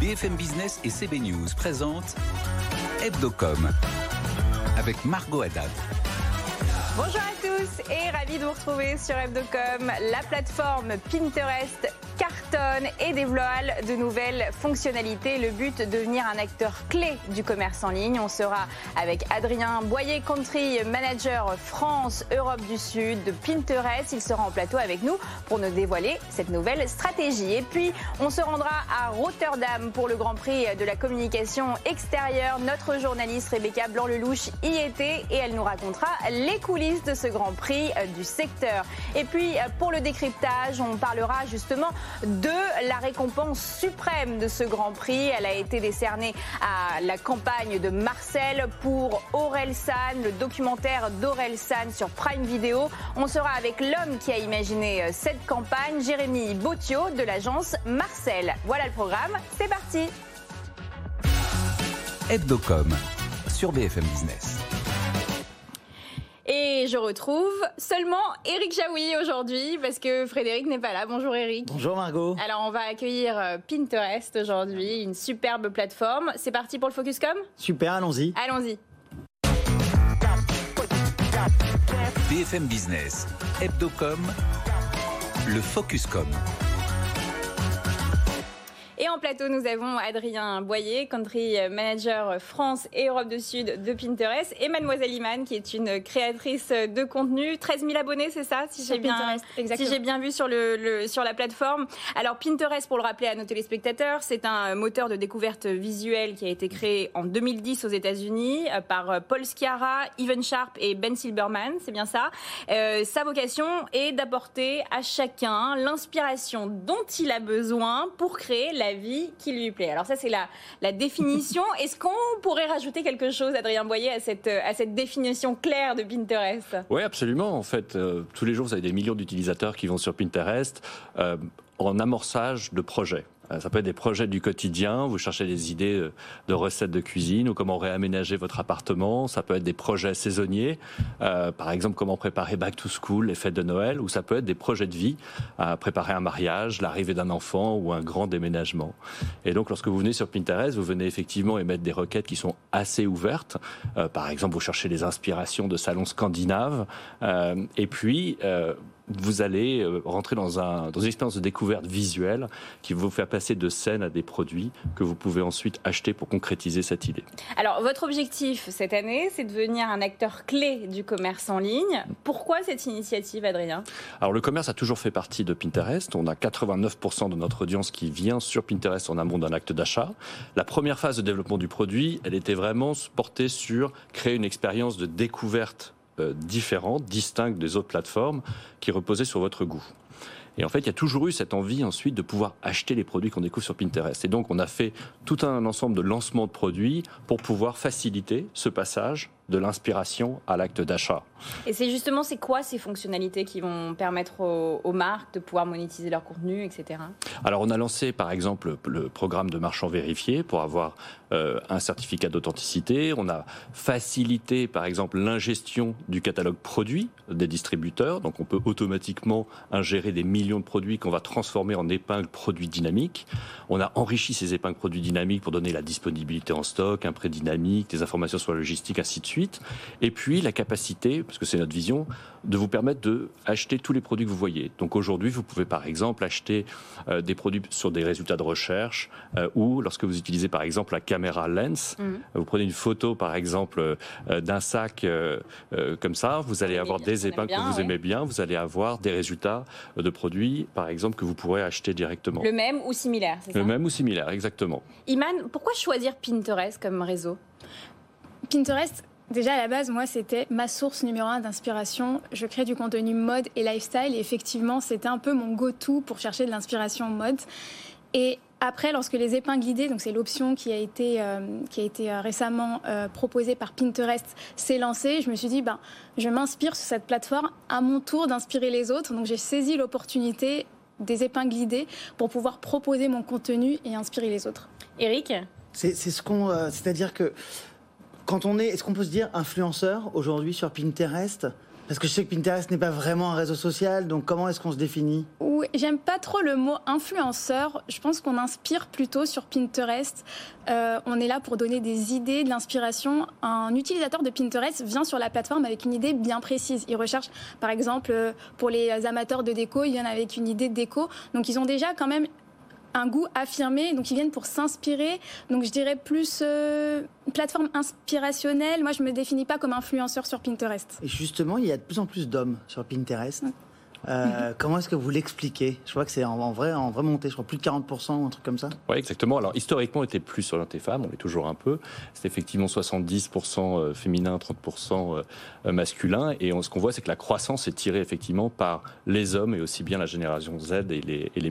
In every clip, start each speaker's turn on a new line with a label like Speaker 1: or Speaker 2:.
Speaker 1: BFM Business et CB News présentent Hebdocom avec Margot Haddad.
Speaker 2: Bonjour à tous et ravi de vous retrouver sur Hebdocom, la plateforme Pinterest cartonne et développe de nouvelles fonctionnalités. Le but, devenir un acteur clé du commerce en ligne. On sera avec Adrien Boyer, Country Manager France, Europe du Sud de Pinterest. Il sera en plateau avec nous pour nous dévoiler cette nouvelle stratégie. Et puis, on se rendra à Rotterdam pour le Grand Prix de la communication extérieure. Notre journaliste Rebecca Blanc-Lelouch y était et elle nous racontera les coulisses de ce Grand Prix du secteur. Et puis, pour le décryptage, on parlera justement de la récompense suprême de ce Grand Prix. Elle a été décernée à la campagne de Marcel pour Aurel San, le documentaire d'Aurel San sur Prime Video. On sera avec l'homme qui a imaginé euh, cette campagne, Jérémy Botio de l'agence Marcel. Voilà le programme, c'est parti.
Speaker 1: Hebdocom sur BFM Business.
Speaker 2: Et je retrouve seulement Eric Jaoui aujourd'hui parce que Frédéric n'est pas là. Bonjour Eric.
Speaker 3: Bonjour Margot.
Speaker 2: Alors on va accueillir euh, Pinterest aujourd'hui, une superbe plateforme. C'est parti pour le Focuscom
Speaker 3: Super, allons-y.
Speaker 2: Allons-y.
Speaker 1: BFM Business, Hebdocom, le Focuscom.
Speaker 2: Et en plateau, nous avons Adrien Boyer, Country Manager France et Europe du Sud de Pinterest, et Mademoiselle Iman, qui est une créatrice de contenu. 13 000 abonnés, c'est ça Si j'ai bien, si j'ai bien vu sur, le, sur la plateforme. Alors, Pinterest, pour le rappeler à nos téléspectateurs, c'est un moteur de découverte visuelle qui a été créé en 2010 aux États-Unis euh, par Paul Sciarra, Evan Sharp et Ben Silberman, c'est bien ça. Euh, sa vocation est d'apporter à chacun l'inspiration dont il a besoin pour créer la vie qui lui plaît. Alors ça, c'est la, la définition. Est-ce qu'on pourrait rajouter quelque chose, Adrien Boyer, à cette, à cette définition claire de Pinterest?
Speaker 4: Oui, absolument. En fait, euh, tous les jours, vous avez des millions d'utilisateurs qui vont sur Pinterest euh, en amorçage de projets. Euh, ça peut être des projets du quotidien, vous cherchez des idées euh, de recettes de cuisine ou comment réaménager votre appartement. Ça peut être des projets saisonniers, euh, par exemple comment préparer back to school, les fêtes de Noël, ou ça peut être des projets de vie, préparer un mariage, l'arrivée d'un enfant ou un grand déménagement. Et donc lorsque vous venez sur Pinterest, vous venez effectivement émettre des requêtes qui sont assez ouvertes. par exemple, vous cherchez des inspirations de salons scandinaves, et puis vous allez euh, rentrer dans, un, dans une expérience de découverte visuelle qui vous fait passer de scènes à des produits que vous pouvez ensuite acheter pour concrétiser cette idée.
Speaker 2: Alors, votre objectif cette année, c'est de devenir un acteur clé du commerce en ligne. Pourquoi cette initiative, Adrien?
Speaker 4: Alors, le commerce a toujours fait partie de Pinterest. On a 89% de notre audience qui vient sur Pinterest en amont d'un acte d'achat. La première phase de développement du produit, elle était vraiment portée sur créer une expérience de découverte euh, différentes, distinctes des autres plateformes, qui reposaient sur votre goût. Et en fait, il y a toujours eu cette envie ensuite de pouvoir acheter les produits qu'on découvre sur Pinterest. Et donc, on a fait tout un ensemble de lancements de produits pour pouvoir faciliter ce passage de l'inspiration à l'acte d'achat.
Speaker 2: Et c'est justement, c'est quoi ces fonctionnalités qui vont permettre aux, marques de pouvoir monétiser leur contenu, etc.
Speaker 4: Alors, on a lancé par exemple le programme de marchand vérifié pour avoir euh, un certificat d'authenticité. On a facilité par exemple l'ingestion du catalogue produit des distributeurs. Donc, on peut automatiquement ingérer des millions de produits qu'on va transformer en épingles produits dynamiques. On a enrichi ces épingles produits dynamiques pour donner la disponibilité en stock, un prêt dynamique, des informations sur la logistique, ainsi de suite. Et puis la capacité, parce que c'est notre vision, de vous permettre de acheter tous les produits que vous voyez. Donc aujourd'hui, vous pouvez par exemple acheter euh, des produits sur des résultats de recherche euh, ou lorsque vous utilisez par exemple la caméra lens, mhm. vous prenez une photo par exemple euh, d'un sac comme ça, vous allez avoir des épingles que vous aimez bien, vous allez avoir des résultats de produits par exemple que vous pourrez acheter directement.
Speaker 2: Le même ou similaire, c'est
Speaker 4: ça? Le même ou similaire, exactement.
Speaker 2: Iman, pourquoi choisir Pinterest comme réseau?
Speaker 5: Pinterest, Déjà à la base, moi, c'était ma source numéro un d'inspiration. Je crée du contenu mode et lifestyle. Et effectivement, c'était un peu mon go-to pour chercher de l'inspiration mode. Et après, lorsque les épingles guidées, donc c'est l'option qui a été, euh, qui a été euh, récemment euh, proposée par Pinterest, s'est lancée, je me suis dit, ben, je m'inspire sur cette plateforme à mon tour d'inspirer les autres. Donc j'ai saisi l'opportunité des épingles guidées pour pouvoir proposer mon contenu et inspirer les autres.
Speaker 2: Eric
Speaker 3: C'est ce qu'on, c'est-à-dire que quand on est, est-ce qu'on peut se dire influenceur aujourd'hui sur Pinterest? Parce que je sais que Pinterest n'est pas vraiment un réseau social, donc comment est-ce qu'on se définit?
Speaker 5: Oui, j'aime pas trop le mot influenceur. Je pense qu'on inspire plutôt sur Pinterest. Euh, on est là pour donner des idées, de l'inspiration. Un utilisateur de Pinterest vient sur la plateforme avec une idée bien précise. Il recherche, par exemple, euh, pour les amateurs de déco, il vient avec une idée de déco. Donc ils ont déjà quand même un goût affirmé, donc ils viennent pour s'inspirer. Donc je dirais plus euh, plateforme inspirationnelle. Moi, je me définis pas comme influenceur sur Pinterest.
Speaker 3: Et justement, il y a de plus en plus d'hommes sur Pinterest. Euh, comment est-ce que vous l'expliquez? Je crois que c'est en, vrai, en vrai montée, je crois plus de 40%, un truc comme ça.
Speaker 4: Oui, exactement. Alors historiquement, on était plus orienté femmes, on est toujours un peu. C'est effectivement 70% euh, féminin, 30% euh, masculin. Et ce qu'on voit, c'est que la croissance est tirée effectivement par les hommes et aussi bien la génération Z et les, et.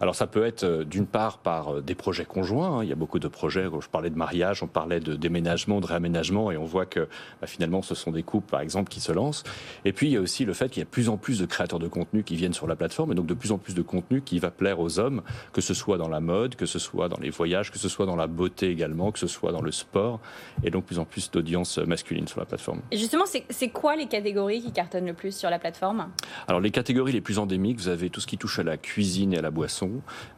Speaker 4: Alors ça peut être d'une part par des projets conjoints. Hein. Il y a beaucoup de projets. Je parlais de mariage, on parlait de déménagement, de réaménagement, et on voit que bah, finalement, ce sont des couples, par exemple, qui se lancent. Et puis il y a aussi le fait qu'il y a de plus en plus de créateurs de contenu qui viennent sur la plateforme et donc de plus en plus de contenu qui va plaire aux hommes, que ce soit dans la mode, que ce soit dans les voyages, que ce soit dans la beauté également, que ce soit dans le sport et donc plus en plus d'audience masculine sur la plateforme.
Speaker 2: Et justement, c'est quoi les catégories qui cartonnent le plus sur la plateforme?
Speaker 4: Alors les catégories les plus endémiques, vous avez tout ce qui touche à la cuisine et à la boisson,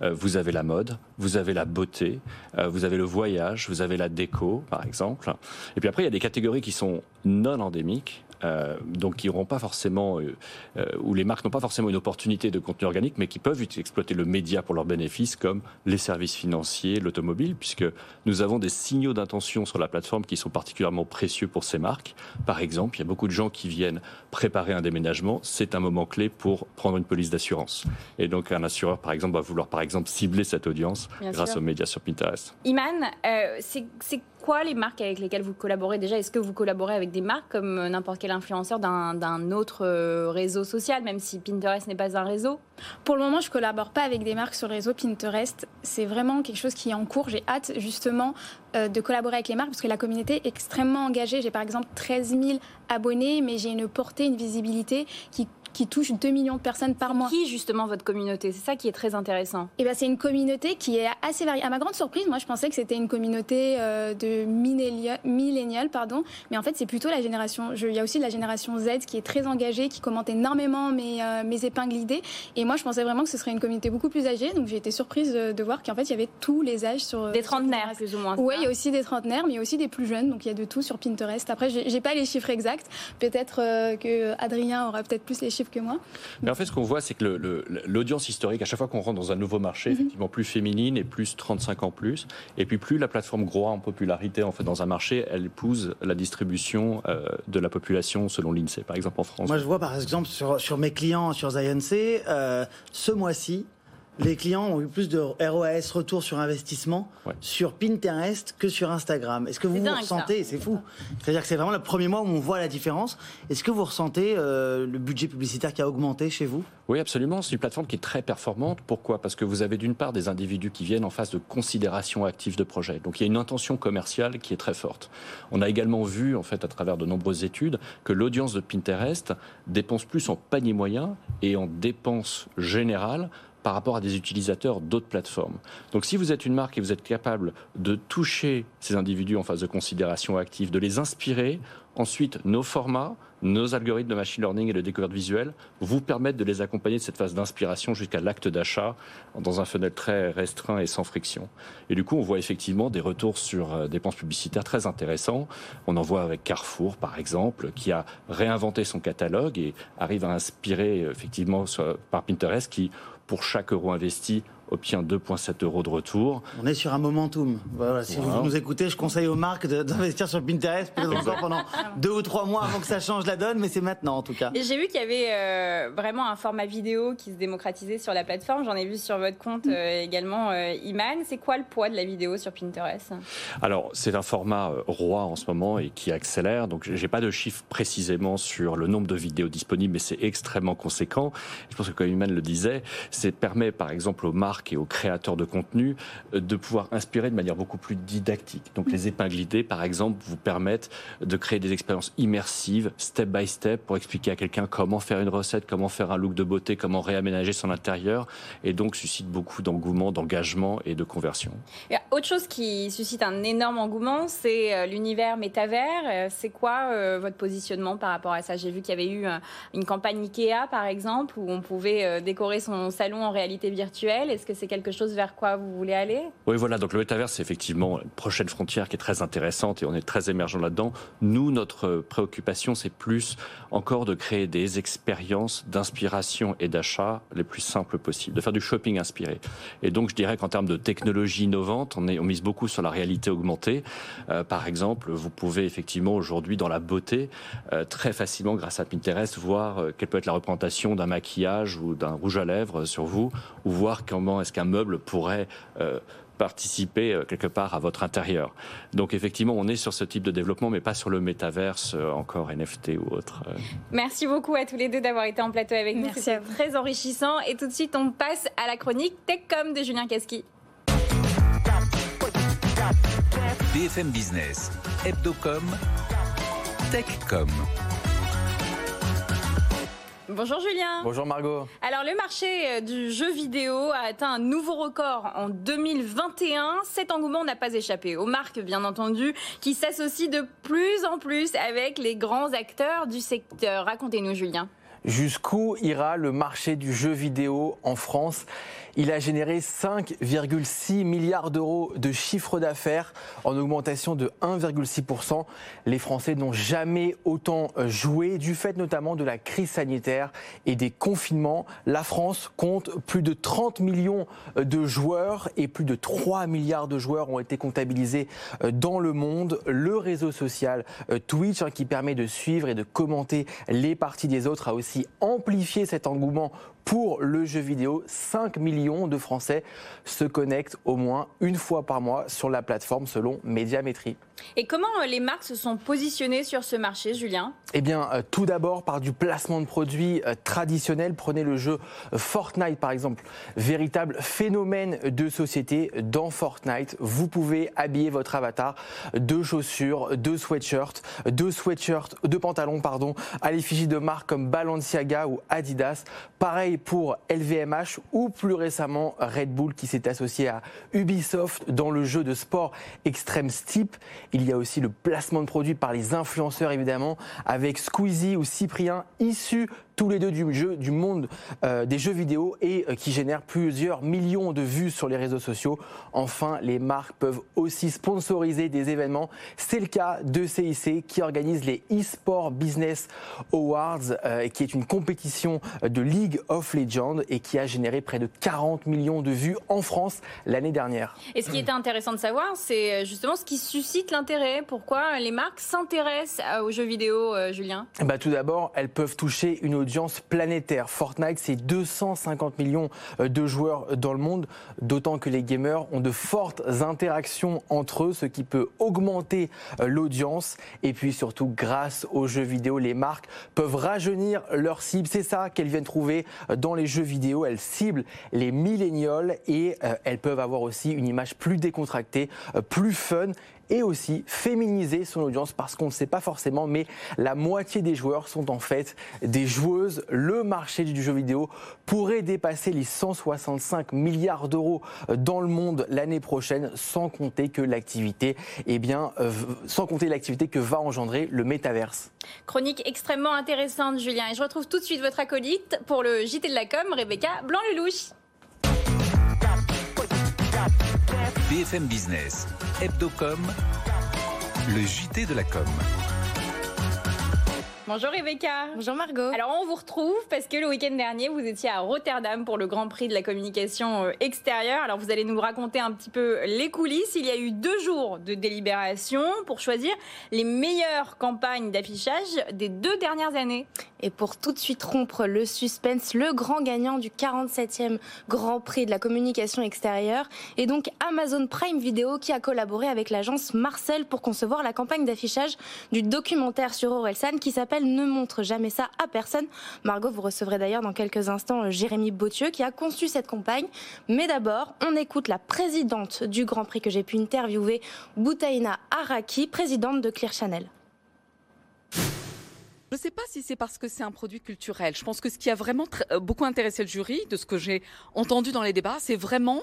Speaker 4: euh, vous avez la mode, vous avez la beauté, euh, vous avez le voyage, vous avez la déco par exemple. Et puis après, il y a des catégories qui sont non endémiques euh, donc qui n'auront pas forcément, euh, euh, où les marques n'ont pas forcément une opportunité de contenu organique, mais qui peuvent exploiter le média pour leurs bénéfices, comme les services financiers, l'automobile, puisque nous avons des signaux d'intention sur la plateforme qui sont particulièrement précieux pour ces marques. Par exemple, il y a beaucoup de gens qui viennent préparer un déménagement, c'est un moment clé pour prendre une police d'assurance. Et donc un assureur, par exemple, va vouloir par exemple cibler cette audience grâce aux médias sur Pinterest.
Speaker 2: Iman, c'est quoi les marques avec lesquelles vous collaborez déjà? Est-ce que vous collaborez avec des marques comme euh, n'importe quel influenceur d'un autre euh, réseau social, même si Pinterest n'est pas un réseau?
Speaker 5: Pour le moment, je collabore pas avec des marques sur le réseau Pinterest. C'est vraiment quelque chose qui est en cours. J'ai hâte justement euh, de collaborer avec les marques parce que la communauté est extrêmement engagée. J'ai par exemple 13 000 abonnés, mais j'ai une portée, une visibilité qui qui touche 2 millions de personnes par mois.
Speaker 2: Qui justement votre communauté? C'est ça qui est très intéressant.
Speaker 5: Et eh ben c'est une communauté qui est assez variée. À ma grande surprise, moi je pensais que c'était une communauté euh, de millénials, pardon, mais en fait c'est plutôt la génération. Je, il y a aussi la génération Z qui est très engagée, qui commente énormément mes, euh, mes épingles idées. Et moi je pensais vraiment que ce serait une communauté beaucoup plus âgée, donc j'ai été surprise de, voir qu'en fait il y avait tous les âges sur.
Speaker 2: Des trentenaires plus ou moins.
Speaker 5: Oui, il y a aussi des trentenaires, mais il y a aussi des plus jeunes, donc il y a de tout sur Pinterest. Après j'ai pas les chiffres exacts. Peut-être euh, que Adrien aura peut-être plus les chiffres que moi.
Speaker 4: Mais en fait, ce qu'on voit, c'est que l'audience historique, à chaque fois qu'on rentre dans un nouveau marché, mhm. effectivement plus féminine et plus 35 ans plus, et puis plus la plateforme croît en popularité en fait dans un marché, elle épouse la distribution euh, de la population selon l'INSEE, par exemple en France.
Speaker 3: Moi, je vois par exemple sur, sur mes clients sur Zion euh, ce mois-ci, les clients ont eu plus de ROAS, retour sur investissement, sur Pinterest que sur Instagram. Est-ce que vous vous ressentez, c'est fou, c'est-à-dire que c'est vraiment le premier mois où on voit la différence. Est-ce que vous ressentez euh, le budget publicitaire qui a augmenté chez vous?
Speaker 4: Oui, absolument. C'est une plateforme qui est très performante. Pourquoi? Parce que vous avez d'une part des individus qui viennent en phase de considération active de projet. Donc il y a une intention commerciale qui est très forte. On a également vu, en fait, à travers de nombreuses études, que l'audience de Pinterest dépense plus en panier moyen et en dépenses générales par rapport à des utilisateurs d'autres plateformes. Donc si vous êtes une marque et vous êtes capable de toucher ces individus en phase de considération active, de les inspirer, ensuite nos formats, nos algorithmes de machine learning et de découverte visuelle vous permettent de les accompagner de cette phase d'inspiration jusqu'à l'acte d'achat dans un funnel très restreint et sans friction. Et du coup, on voit effectivement des retours sur euh, dépenses publicitaires très intéressants. On en voit avec Carrefour, par exemple, qui a réinventé son catalogue et arrive à inspirer effectivement par Pinterest qui pour chaque euro investi obtient 2,7 euros de retour.
Speaker 3: On est sur un momentum. Voilà, si vous nous écoutez, je conseille aux marques d'investir sur Pinterest pendant deux ou trois mois avant que ça change la donne, mais c'est maintenant en tout cas.
Speaker 2: J'ai vu qu'il y avait euh, vraiment un format vidéo qui se démocratisait sur la plateforme. J'en ai vu sur votre compte euh, également, euh, Iman. C'est quoi le poids de la vidéo sur Pinterest?
Speaker 4: Alors, c'est un format roi en ce moment et qui accélère. Donc, j'ai pas de chiffres précisément sur le nombre de vidéos disponibles, mais c'est extrêmement conséquent. Je pense que comme Iman le disait, c'est permet par exemple aux marques marques et aux créateurs de contenu de pouvoir inspirer de manière beaucoup plus didactique. Donc les épingles idées, par exemple, vous permettent de créer des expériences immersives, step by step, pour expliquer à quelqu'un comment faire une recette, comment faire un look de beauté, comment réaménager son intérieur, et donc suscite beaucoup d'engouement, d'engagement et de conversion.
Speaker 2: autre chose qui suscite un énorme engouement, c'est euh, l'univers métavers. Euh, c'est quoi euh, votre positionnement par rapport à ça? J'ai vu qu'il y avait eu une campagne Ikea, par exemple, où on pouvait décorer son salon en réalité virtuelle. Est-ce que c'est quelque chose vers quoi vous voulez aller?
Speaker 4: Oui, voilà. Donc le métavers, c'est effectivement une prochaine frontière qui est très intéressante et on est très émergent là-dedans. Nous, notre préoccupation, c'est plus encore de créer des expériences d'inspiration et d'achat les plus simples possibles, de faire du shopping inspiré. Et donc, je dirais qu'en termes de technologie innovante, on mise beaucoup sur la réalité augmentée. Euh, par exemple, vous pouvez effectivement aujourd'hui, dans la beauté, euh, très facilement, grâce à Pinterest, voir euh, quelle peut être la représentation d'un maquillage ou d'un rouge à lèvres sur vous, ou voir comment est-ce qu'un meuble pourrait participer euh, quelque part à votre intérieur? Donc effectivement, on est sur ce type de développement, mais pas sur le métaverse, euh, encore NFT ou autre. Euh.
Speaker 2: Merci beaucoup à tous les deux d'avoir été en plateau avec nous. C'est très enrichissant. Et tout de suite, on passe à la chronique TechCom de Julien Casqui.
Speaker 1: BFM Business, Hebdocom, TechCom.
Speaker 2: Bonjour Julien.
Speaker 6: Bonjour Margot.
Speaker 2: Alors le marché euh, du jeu vidéo a atteint un nouveau record en 2021. Cet engouement n'a pas échappé aux marques bien entendu qui s'associent de plus en plus avec les grands acteurs du secteur. Racontez-nous Julien.
Speaker 6: Jusqu'où ira le marché du jeu vidéo en France? Il a généré 5,6 milliards d'euros de chiffre d'affaires en augmentation de 1,6%. Les Français n'ont jamais autant euh, joué du fait notamment de la crise sanitaire et des confinements. La France compte plus de 30 millions euh, de joueurs et plus de 3 milliards de joueurs ont été comptabilisés euh, dans le monde. Le réseau social Twitch hein, qui permet de suivre et de commenter les parties des autres a aussi amplifié cet engouement pour le jeu vidéo. 5 millions de Français se connectent au moins une fois par mois sur la plateforme selon Médiamétrie.
Speaker 2: Et comment euh, les marques se sont positionnées sur ce marché, Julien?
Speaker 6: Eh bien, euh, tout d'abord par du placement de produits euh, traditionnels. Prenez le jeu Fortnite, par exemple. Véritable phénomène de société dans Fortnite. Vous pouvez habiller votre avatar de chaussures, de sweatshirts, de sweatshirts, de pantalons, pardon, à l'effigie de marques comme Balenciaga ou Adidas. Pareil pour LVMH ou plus récemment Red Bull qui s'est associé à Ubisoft dans le jeu de sport Extreme Steep. Il y a aussi le placement de produits par les influenceurs évidemment, avec Squeezie ou Cyprien issus tous les deux du jeu, du monde euh, des jeux vidéo et euh, qui génèrent plusieurs millions de vues sur les réseaux sociaux. Enfin, les marques peuvent aussi sponsoriser des événements. C'est le cas de CIC qui organise les eSport Business Awards, euh, qui est une compétition de League of Legends et qui a généré près de 40 millions de vues en France l'année dernière.
Speaker 2: Et ce qui était intéressant de savoir, c'est justement ce qui suscite l'intérêt. Pourquoi les marques s'intéressent aux jeux vidéo, Julien?
Speaker 6: Bah, Tout d'abord, elles peuvent toucher une audience planétaire. Fortnite, c'est 250 millions euh, de joueurs dans le monde, d'autant que les gamers ont de fortes interactions entre eux, ce qui peut augmenter euh, l'audience. Et puis surtout, grâce aux jeux vidéo, les marques peuvent rajeunir leur cible. C'est ça qu'elles viennent trouver euh, dans les jeux vidéo. Elles ciblent les millénioles et elles peuvent avoir aussi une image plus décontractée, plus fun et aussi féminiser son audience parce qu'on ne sait pas forcément, mais la moitié des joueurs sont en fait des joueuses. Le marché du jeu vidéo pourrait dépasser les 165 milliards d'euros dans le monde l'année prochaine, sans compter que l'activité, eh bien, euh, sans compter l'activité que va engendrer le métaverse.
Speaker 2: Chronique extrêmement intéressante, Julien. Et je retrouve tout de suite votre acolyte pour le JT de la com, Rebecca Blanc-Lelouch.
Speaker 1: BFM Business, Hebdocom, le JT de la com.
Speaker 2: Bonjour Rebecca.
Speaker 5: Bonjour Margot.
Speaker 2: Alors on vous retrouve parce que le week-end dernier vous étiez à Rotterdam pour le Grand Prix de la communication euh, extérieure. Alors vous allez nous raconter un petit peu les coulisses. Il y a eu deux jours de délibération pour choisir les meilleures campagnes d'affichage des deux dernières années.
Speaker 5: Et pour tout de suite rompre le suspense, le grand gagnant du 47e Grand Prix de la communication extérieure est donc Amazon Prime Video qui a collaboré avec l'agence Marcel pour concevoir la campagne d'affichage du documentaire sur Orelsan qui s'appelle
Speaker 7: Chanel ne montre jamais ça à personne. Margot, vous recevrez d'ailleurs dans quelques instants euh, Jérémy Bautieux qui a conçu cette campagne. Mais d'abord, on écoute la présidente du Grand Prix que j'ai pu interviewer, Boutaina Araki, présidente de Clear Chanel.
Speaker 8: Je ne sais pas si c'est parce que c'est un produit culturel. Je pense que ce qui a vraiment euh, beaucoup intéressé le jury, de ce que j'ai entendu dans les débats, c'est vraiment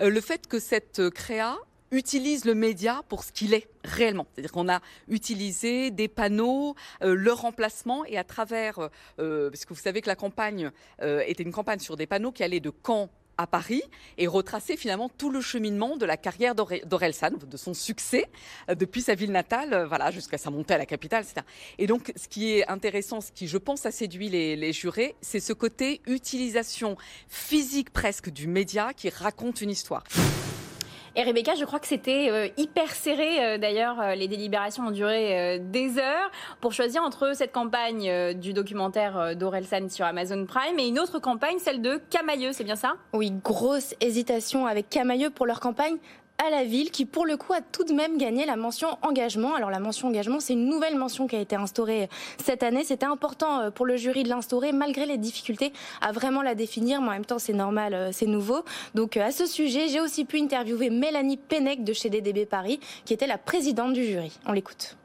Speaker 8: euh, le fait que cette créa utilise le média pour ce qu'il est réellement. C'est-à-dire qu'on a utilisé des panneaux, leur emplacement et à travers, parce que vous savez que la campagne était une campagne sur des panneaux qui allaient de Caen à Paris et retracer finalement tout le cheminement de la carrière d'Orelsan, de son succès euh, depuis sa ville natale, euh, voilà, jusqu'à sa montée à la capitale, etc. Et donc, ce qui est intéressant, ce qui, je pense, a séduit les jurés, c'est ce côté utilisation physique presque du média qui raconte une histoire.
Speaker 2: Et Rebecca, je crois que c'était euh, hyper serré. Euh, d'ailleurs, euh, les délibérations ont duré des heures pour choisir entre cette campagne du documentaire d'Orelsan sur Amazon Prime et une autre campagne, celle de Camailleux. C'est bien ça?
Speaker 7: Oui, grosse hésitation avec Camailleux pour leur campagne à la ville qui pour le coup a tout de même gagné la mention engagement. Alors la mention engagement c'est une nouvelle mention qui a été instaurée cette année. C'était important euh, pour le jury de l'instaurer malgré les difficultés à vraiment la définir mais en même temps c'est normal, euh, c'est nouveau. Donc euh, à ce sujet j'ai aussi pu interviewer Mélanie Pennec de chez DDB Paris qui était la présidente du jury. On l'écoute.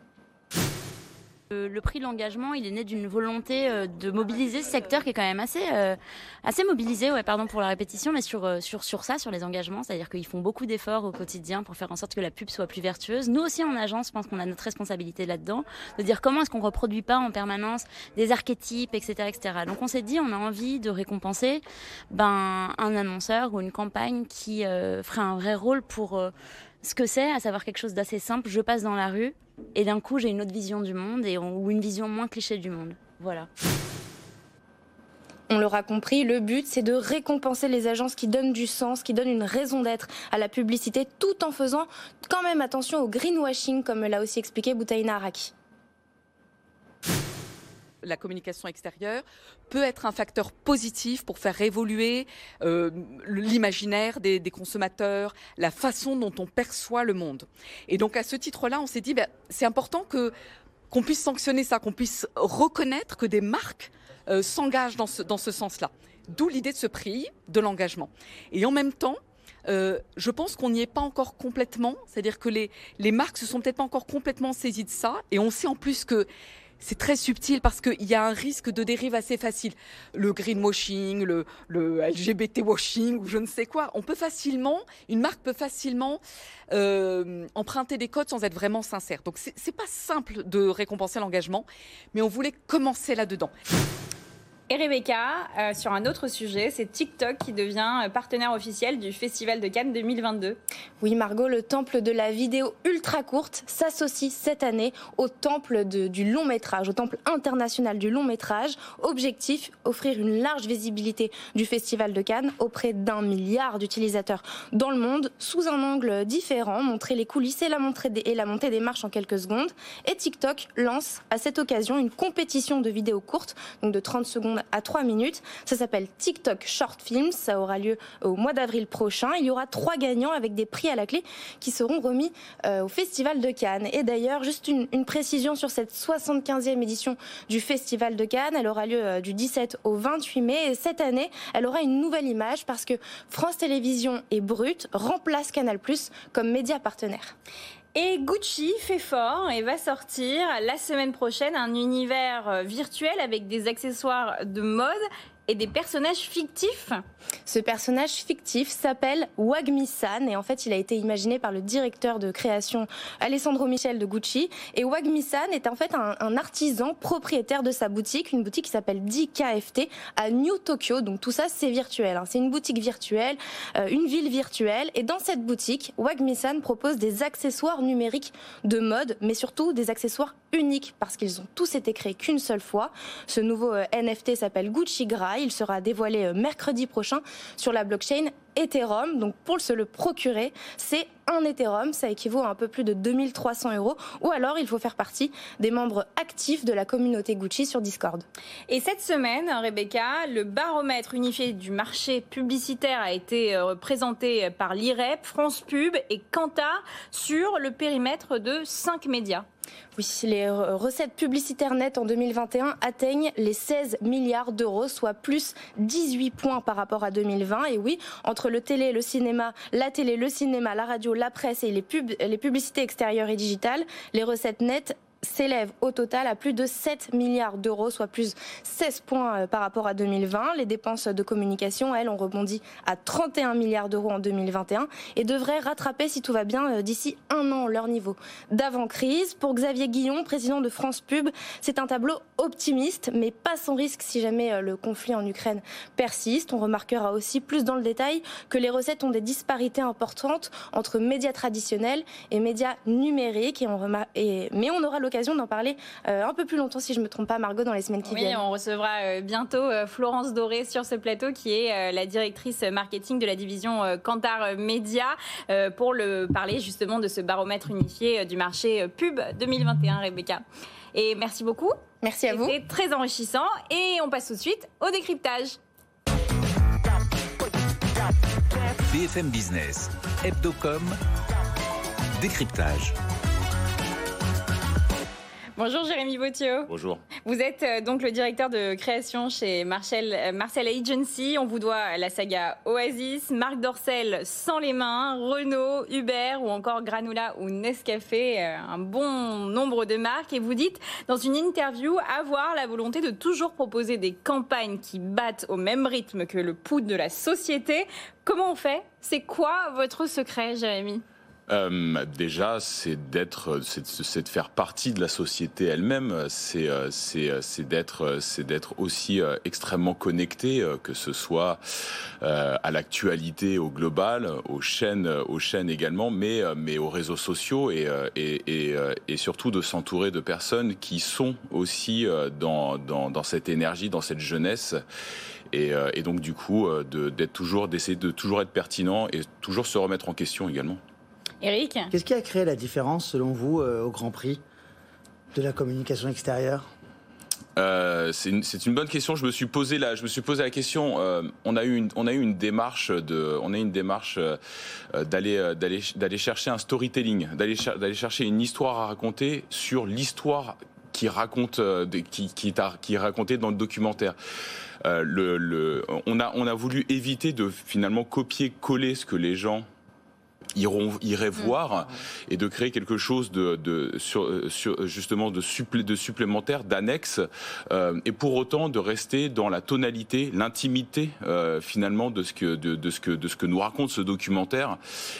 Speaker 9: Le prix de l'engagement, il est né d'une volonté euh, de mobiliser ce secteur qui est quand même assez, euh, assez mobilisé, ouais, pardon pour la répétition, mais sur, euh, sur, sur ça, sur les engagements. C'est-à-dire qu'ils font beaucoup d'efforts au quotidien pour faire en sorte que la pub soit plus vertueuse. Nous aussi, en agence, je pense qu'on a notre responsabilité là-dedans, de dire comment est-ce qu'on reproduit pas en permanence des archétypes, etc., etc. Donc on s'est dit, on a envie de récompenser ben, un annonceur ou une campagne qui ferait un vrai rôle pour ce que c'est, à savoir quelque chose d'assez simple. Je passe dans la rue et d'un coup j'ai une autre vision du monde et, ou une vision moins cliché du monde. Voilà.
Speaker 7: On l'aura compris, le but, c'est de récompenser les agences qui donnent du sens, qui donnent une raison d'être à la publicité, tout en faisant quand même attention au greenwashing, comme l'a aussi expliqué Boutaïna Araki
Speaker 8: la communication extérieure peut être un facteur positif pour faire évoluer euh, l'imaginaire des, consommateurs, la façon dont on perçoit le monde. Et donc à ce titre-là, on s'est dit, ben, c'est important que qu'on puisse sanctionner ça, qu'on puisse reconnaître que des marques euh, s'engagent dans ce, dans ce sens-là. D'où l'idée de ce prix, de l'engagement. Et en même temps, euh, je pense qu'on n'y est pas encore complètement, c'est-à-dire que les, les marques se sont peut-être pas encore complètement saisies de ça, et on sait en plus que c'est très subtil parce qu'il y a un risque de dérive assez facile. Le greenwashing, le, le LGBT washing ou je ne sais quoi. On peut facilement, une marque peut facilement euh, emprunter des codes sans être vraiment sincère. Donc c'est pas simple de récompenser l'engagement, mais on voulait commencer là-dedans.
Speaker 2: Et Rebecca, euh, sur un autre sujet, c'est TikTok qui devient euh, partenaire officiel du Festival de Cannes 2022.
Speaker 7: Oui, Margot, le temple de la vidéo ultra courte s'associe cette année au temple du long métrage, au temple international du long métrage. Objectif, offrir une large visibilité du Festival de Cannes auprès d'un milliard d'utilisateurs dans le monde, sous un angle différent, montrer les coulisses et la, et la montée des marches en quelques secondes. Et TikTok lance à cette occasion une compétition de vidéos courtes, donc de 30 secondes à 3 minutes. Ça s'appelle TikTok Short Films. Ça aura lieu au mois d'avril prochain. Il y aura trois gagnants avec des prix à la clé qui seront remis euh, au Festival de Cannes. Et d'ailleurs, juste une, précision sur cette 75e édition du Festival de Cannes. Elle aura lieu euh, du 17 au 28 mai. Et cette année, elle aura une nouvelle image parce que France Télévisions et Brut remplacent Canal Plus comme média partenaire.
Speaker 2: Et Gucci fait fort et va sortir la semaine prochaine un univers euh, virtuel avec des accessoires de mode et des personnages fictifs.
Speaker 7: Ce personnage fictif s'appelle Wagmi-san et en fait il a été imaginé par le directeur de création Alessandro Michel de Gucci. Et Wagmi-san est en fait un, artisan propriétaire de sa boutique, une boutique qui s'appelle DKFT à New Tokyo. Donc tout ça c'est virtuel, hein. c'est une boutique virtuelle, euh, une ville virtuelle. Et dans cette boutique, Wagmi-san propose des accessoires numériques de mode, mais surtout des accessoires uniques parce qu'ils ont tous été créés qu'une seule fois. Ce nouveau euh, NFT s'appelle Gucci Grail il sera dévoilé euh, mercredi prochain sur la blockchain Ethereum. Donc pour se le procurer, c'est un Ethereum, ça équivaut à un peu plus de 2300 euros. Ou alors il faut faire partie des membres actifs de la communauté Gucci sur Discord.
Speaker 2: Et cette semaine, Rebecca, le baromètre unifié du marché publicitaire a été euh, présenté par l'IREP, France Pub et Quanta sur le périmètre de cinq médias.
Speaker 7: Oui, les recettes publicitaires nettes en 2021 atteignent les 16 milliards d'euros, soit plus 18 points par rapport à 2020. Et oui, entre le télé, le cinéma, la télé, le cinéma, la radio, la presse et les, les publicités extérieures et digitales, les recettes nettes s'élève au total à plus de 7 milliards d'euros, soit plus 16 points euh, par rapport à 2020. Les dépenses de communication, elles, ont rebondi à 31 milliards d'euros en 2021 et devraient rattraper, si tout va bien, euh, d'ici un an leur niveau d'avant-crise. Pour Xavier Guillon, président de France Pub, c'est un tableau optimiste, mais pas sans risque si jamais euh, le conflit en Ukraine persiste. On remarquera aussi plus dans le détail que les recettes ont des disparités importantes entre médias traditionnels et médias numériques. Mais on aura l'occasion d'en parler euh, un peu plus longtemps, si je ne me trompe pas, Margot, dans les semaines qui viennent.
Speaker 2: Oui, on recevra euh, bientôt euh, Florence Doré sur ce plateau, qui est la directrice marketing de la division Kantar Média, pour le parler justement de ce baromètre unifié du marché pub 2021, Rebecca. Et merci beaucoup.
Speaker 7: Merci à vous.
Speaker 2: C'était très enrichissant. Et on passe tout de suite au décryptage.
Speaker 1: BFM Business, Hebdocom, décryptage.
Speaker 2: Bonjour Jérémy Bautiot.
Speaker 4: Bonjour.
Speaker 2: Vous êtes euh, donc le directeur de création chez Marcel, euh, Marcel Agency. On vous doit la saga Oasis, Marc Dorcel sans les mains, Renault, Uber ou encore Granula ou Nescafé, euh, un bon nombre de marques. Et vous dites dans une interview avoir la volonté de toujours proposer des campagnes qui battent au même rythme que le pouls de la société. Comment on fait? C'est quoi votre secret, Jérémy?
Speaker 10: Euh, déjà, c'est de faire partie de la société elle-même. C'est, euh, euh, d'être, aussi extrêmement connecté, que ce soit à l'actualité, au global, aux chaînes, également, mais aux réseaux sociaux et surtout de s'entourer de personnes qui sont aussi dans cette énergie, dans cette jeunesse. Et, et donc du coup, d'être toujours, d'essayer de toujours être pertinent et toujours se remettre en question également.
Speaker 2: Eric
Speaker 3: Qu'est-ce qui a créé la différence, selon vous, euh, au Grand Prix de la communication extérieure?
Speaker 10: Euh, c'est une, bonne question. Je me suis posé la, je me suis posé la question. Euh, on a eu une, on a eu une démarche de, on a une démarche d'aller, d'aller, d'aller chercher un storytelling, d'aller, d'aller chercher une histoire à raconter sur l'histoire qui raconte, qui, qui, est, qui est racontée dans le documentaire. le, le, on a, on a voulu éviter de finalement copier-coller ce que les gens iront iraient mm. voir et de créer quelque chose de, de sur, sur, justement de, supplé, de supplémentaire d'annexe euh, et pour autant de rester dans la tonalité l'intimité euh, finalement de ce que de, de, ce que de ce que nous raconte ce documentaire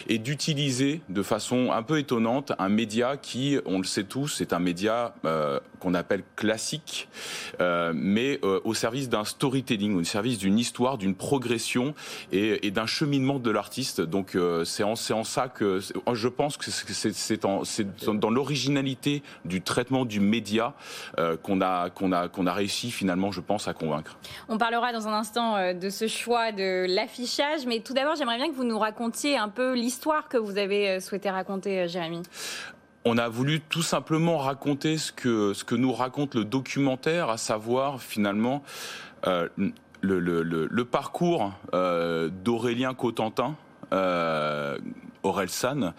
Speaker 10: et d'utiliser de façon un peu étonnante un média qui on le sait tous est un média euh, qu'on appelle classique euh, mais euh, au service d'un storytelling au service d'une histoire d'une progression et, et d'un cheminement de l'artiste donc euh, c'est en, en ça que je pense que c'est dans l'originalité du traitement du média euh, qu'on a, qu'on a, qu'on a réussi finalement, je pense, à convaincre.
Speaker 2: On parlera dans un instant euh, de ce choix de l'affichage, mais tout d'abord, j'aimerais bien que vous nous racontiez un peu l'histoire que vous avez euh, souhaité raconter, Jérémy
Speaker 10: on a voulu tout simplement raconter ce que, ce que nous raconte le documentaire, à savoir finalement le, le, le, parcours d'Aurélien Cotentin, euh, Orelsan,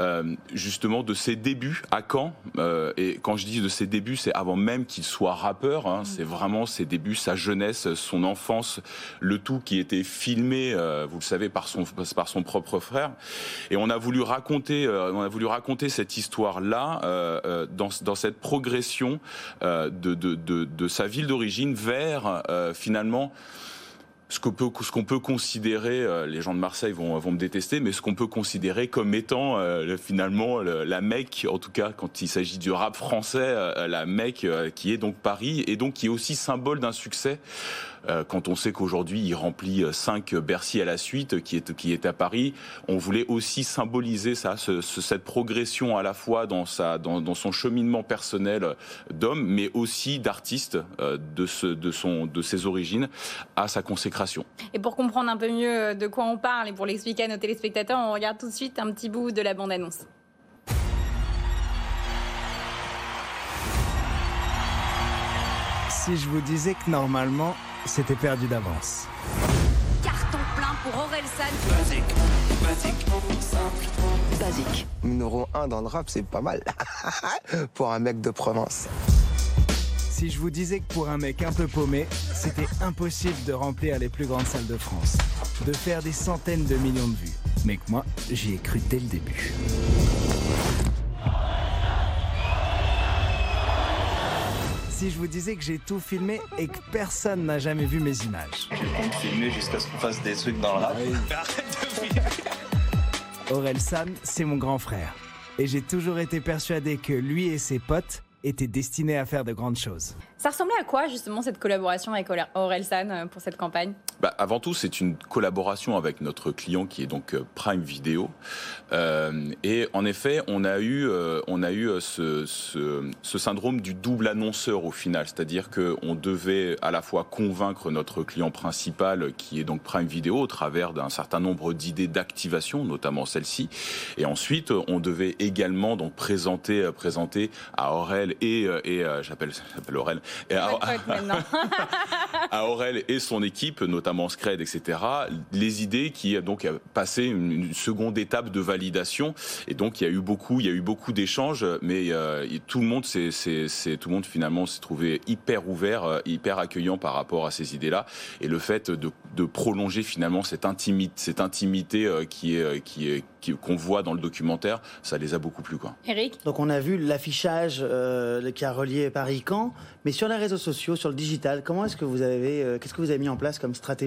Speaker 10: euh, justement de ses débuts à Caen. Euh, et quand je dis de ses débuts, c'est avant même qu'il soit rappeur. Hein, c'est vraiment ses débuts, sa jeunesse, son enfance, le tout qui était filmé, euh, vous le savez, par son par son propre frère. Et on a voulu raconter, euh, on a voulu raconter cette histoire là euh, dans dans cette progression de, de, de, de sa ville d'origine vers finalement ce qu'on peut, considérer, euh, les gens de Marseille vont, vont me détester, mais ce qu'on peut considérer comme étant euh, finalement la Mecque, en tout cas quand il s'agit du rap français, euh, la Mecque qui est donc Paris et donc qui est aussi symbole d'un succès euh, quand on sait qu'aujourd'hui il remplit 5 euh, Bercy à la suite, qui est, qui est à Paris, on voulait aussi symboliser ça, cette progression à la fois dans, sa, dans, son cheminement personnel d'homme, mais aussi d'artiste euh, de, ce, de, son, de ses origines à sa consécration.
Speaker 2: Et pour comprendre un peu mieux de quoi on parle et pour l'expliquer à nos téléspectateurs, on regarde tout de suite un petit bout de la bande-annonce.
Speaker 11: Si je vous disais que normalement, c'était perdu d'avance.
Speaker 12: Carton plein pour Orelsan.
Speaker 13: Basique, basique, simple, basique.
Speaker 12: numéro 1 dans le rap, c'est pas mal pour un mec de province.
Speaker 11: Si je vous disais que pour un mec un peu paumé, c'était impossible de remplir les plus grandes salles de France, de faire des centaines de millions de vues. Mais que moi, j'y ai cru dès le début. Si je vous disais que j'ai tout filmé et que personne n'a jamais vu mes images.
Speaker 13: Je compte filmer jusqu'à ce qu'on fasse des trucs dans le rap. Arrête de filmer
Speaker 11: Aurel San, c'est mon grand frère. Et j'ai toujours été persuadé que lui et ses potes étaient destinés à faire de grandes choses.
Speaker 2: Ça ressemblait à quoi justement cette collaboration avec Aurel San euh, pour cette campagne?
Speaker 10: Bah, Avant tout, c'est une collaboration avec notre client qui est donc euh, Prime Video. Euh, et en effet, on a eu, euh, on a eu ce, ce, ce, syndrome du double annonceur au final, c'est-à-dire qu'on devait à la fois convaincre notre client principal, qui est donc Prime Video, au travers d'un certain nombre d'idées d'activation, notamment celle-ci, et ensuite on devait également donc présenter, présenter à Aurel et, et j'appelle, Aurel. Et à, Aurel et son équipe, notamment Scred, etc., les idées qui donc passé une, seconde étape de validation. Et donc il y a eu beaucoup, il y a eu beaucoup d'échanges, mais euh, tout le monde, c'est, tout le monde finalement s'est trouvé hyper ouvert, euh, hyper accueillant par rapport à ces idées-là. Et le fait de, de prolonger finalement cette intimité, cette intimité euh, qui est, qui est qu'on voit dans le documentaire, ça les a beaucoup plu. Quoi.
Speaker 2: Eric?
Speaker 3: Donc on a vu l'affichage euh, qui a relié Paris-Caen, mais sur les réseaux sociaux, sur le digital, comment est-ce que vous avez, euh, qu'est-ce que vous avez mis en place comme stratégie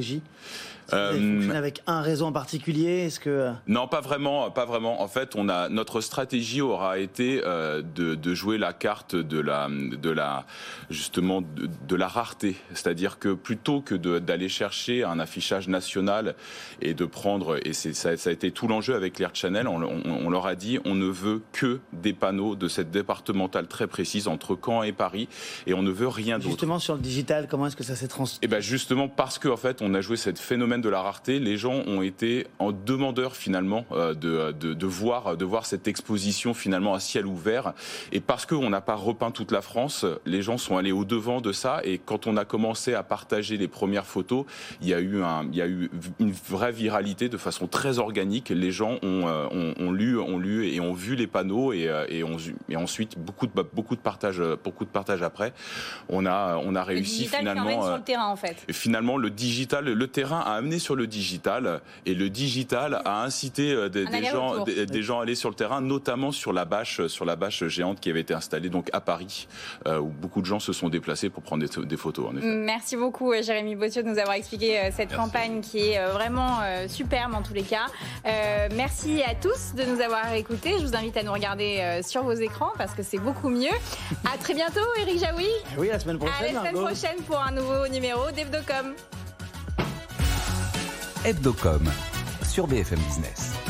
Speaker 3: euh, avec un réseau en particulier? Est-ce que euh,
Speaker 10: non, pas vraiment, pas vraiment. En fait, on a notre stratégie aura été euh, de, de, jouer la carte de la, de la justement de, de la rareté, c'est-à-dire que plutôt que d'aller chercher un affichage national et de prendre et c'est ça, ça, a été tout l'enjeu avec on, on, on, leur a dit on ne veut que des panneaux de cette départementale très précise entre Caen et Paris et on ne veut rien d'autre.
Speaker 3: Justement sur le digital, comment est-ce que ça s'est transformé
Speaker 10: Eh ben justement parce que en fait on a joué cette phénomène de la rareté, les gens ont été en demandeur finalement euh, de, de, de, voir, de voir cette exposition finalement à ciel ouvert. Et parce qu'on n'a pas repeint toute la France, les gens sont allés au devant de ça. Et quand on a commencé à partager les premières photos, il y a eu, un, il y a eu une vraie viralité de façon très organique. Les gens ont, euh, ont, ont lu, ont lu et ont vu les panneaux et, euh, et, ont, et ensuite beaucoup de, beaucoup de partage, beaucoup de partage après. On a, on a réussi
Speaker 2: le
Speaker 10: finalement.
Speaker 2: Sur le terrain en fait.
Speaker 10: Finalement, le digital, le terrain a amené sur le digital et le digital a incité euh, des, des gens, des, des, gens à aller sur le terrain, notamment sur la bâche, sur la bâche géante qui avait été installée donc à Paris, euh, où beaucoup de gens se sont déplacés pour prendre des, des photos. En effet.
Speaker 2: Merci beaucoup euh, Jérémy Bottiot de nous avoir expliqué cette merci. campagne qui est vraiment superbe en tous les cas. Euh, merci à tous de nous avoir écoutés. Je vous invite à nous regarder sur vos écrans parce que c'est beaucoup mieux. À très bientôt, Eric Jaoui.
Speaker 3: Oui, la semaine prochaine.
Speaker 2: À la semaine prochaine pour un nouveau numéro d'Evdocom.
Speaker 1: Hebdocom sur BFM Business.